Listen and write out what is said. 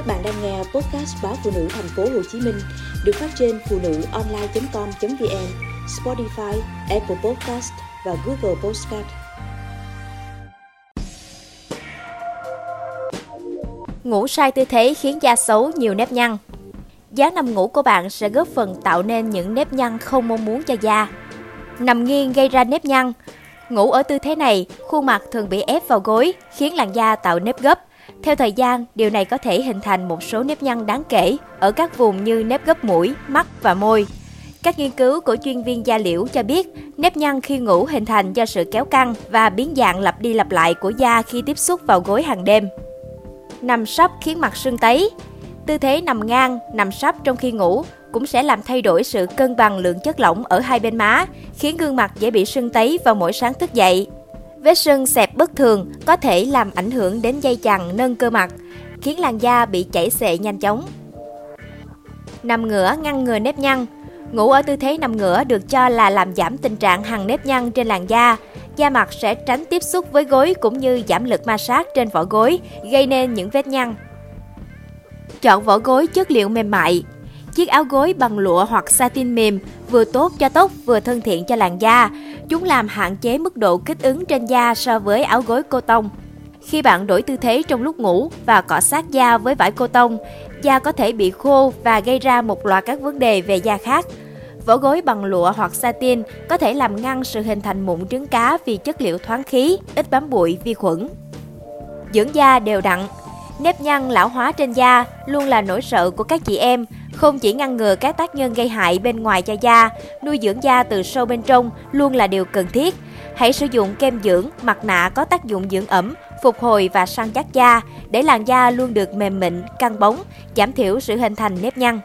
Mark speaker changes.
Speaker 1: Các bạn đang nghe podcast báo phụ nữ thành phố Hồ Chí Minh được phát trên phụ nữ online.com.vn, Spotify, Apple Podcast và Google Podcast.
Speaker 2: Ngủ sai tư thế khiến da xấu nhiều nếp nhăn. Dáng nằm ngủ của bạn sẽ góp phần tạo nên những nếp nhăn không mong muốn cho da. Nằm nghiêng gây ra nếp nhăn. Ngủ ở tư thế này, khuôn mặt thường bị ép vào gối, khiến làn da tạo nếp gấp. Theo thời gian, điều này có thể hình thành một số nếp nhăn đáng kể ở các vùng như nếp gấp mũi, mắt và môi. Các nghiên cứu của chuyên viên da liễu cho biết, nếp nhăn khi ngủ hình thành do sự kéo căng và biến dạng lặp đi lặp lại của da khi tiếp xúc vào gối hàng đêm. Nằm sấp khiến mặt sưng tấy. Tư thế nằm ngang, nằm sấp trong khi ngủ cũng sẽ làm thay đổi sự cân bằng lượng chất lỏng ở hai bên má, khiến gương mặt dễ bị sưng tấy vào mỗi sáng thức dậy. Vết sưng xẹp bất thường có thể làm ảnh hưởng đến dây chằng nâng cơ mặt, khiến làn da bị chảy xệ nhanh chóng. Nằm ngửa ngăn ngừa nếp nhăn Ngủ ở tư thế nằm ngửa được cho là làm giảm tình trạng hằn nếp nhăn trên làn da. Da mặt sẽ tránh tiếp xúc với gối cũng như giảm lực ma sát trên vỏ gối, gây nên những vết nhăn. Chọn vỏ gối chất liệu mềm mại. Chiếc áo gối bằng lụa hoặc satin mềm vừa tốt cho tóc vừa thân thiện cho làn da. Chúng làm hạn chế mức độ kích ứng trên da so với áo gối cô tông. Khi bạn đổi tư thế trong lúc ngủ và cọ sát da với vải cô tông, da có thể bị khô và gây ra một loạt các vấn đề về da khác. Vỏ gối bằng lụa hoặc satin có thể làm ngăn sự hình thành mụn trứng cá vì chất liệu thoáng khí, ít bám bụi, vi khuẩn. Dưỡng da đều đặn Nếp nhăn lão hóa trên da luôn là nỗi sợ của các chị em, không chỉ ngăn ngừa các tác nhân gây hại bên ngoài cho da, nuôi dưỡng da từ sâu bên trong luôn là điều cần thiết. Hãy sử dụng kem dưỡng, mặt nạ có tác dụng dưỡng ẩm, phục hồi và săn chắc da để làn da luôn được mềm mịn, căng bóng, giảm thiểu sự hình thành nếp nhăn.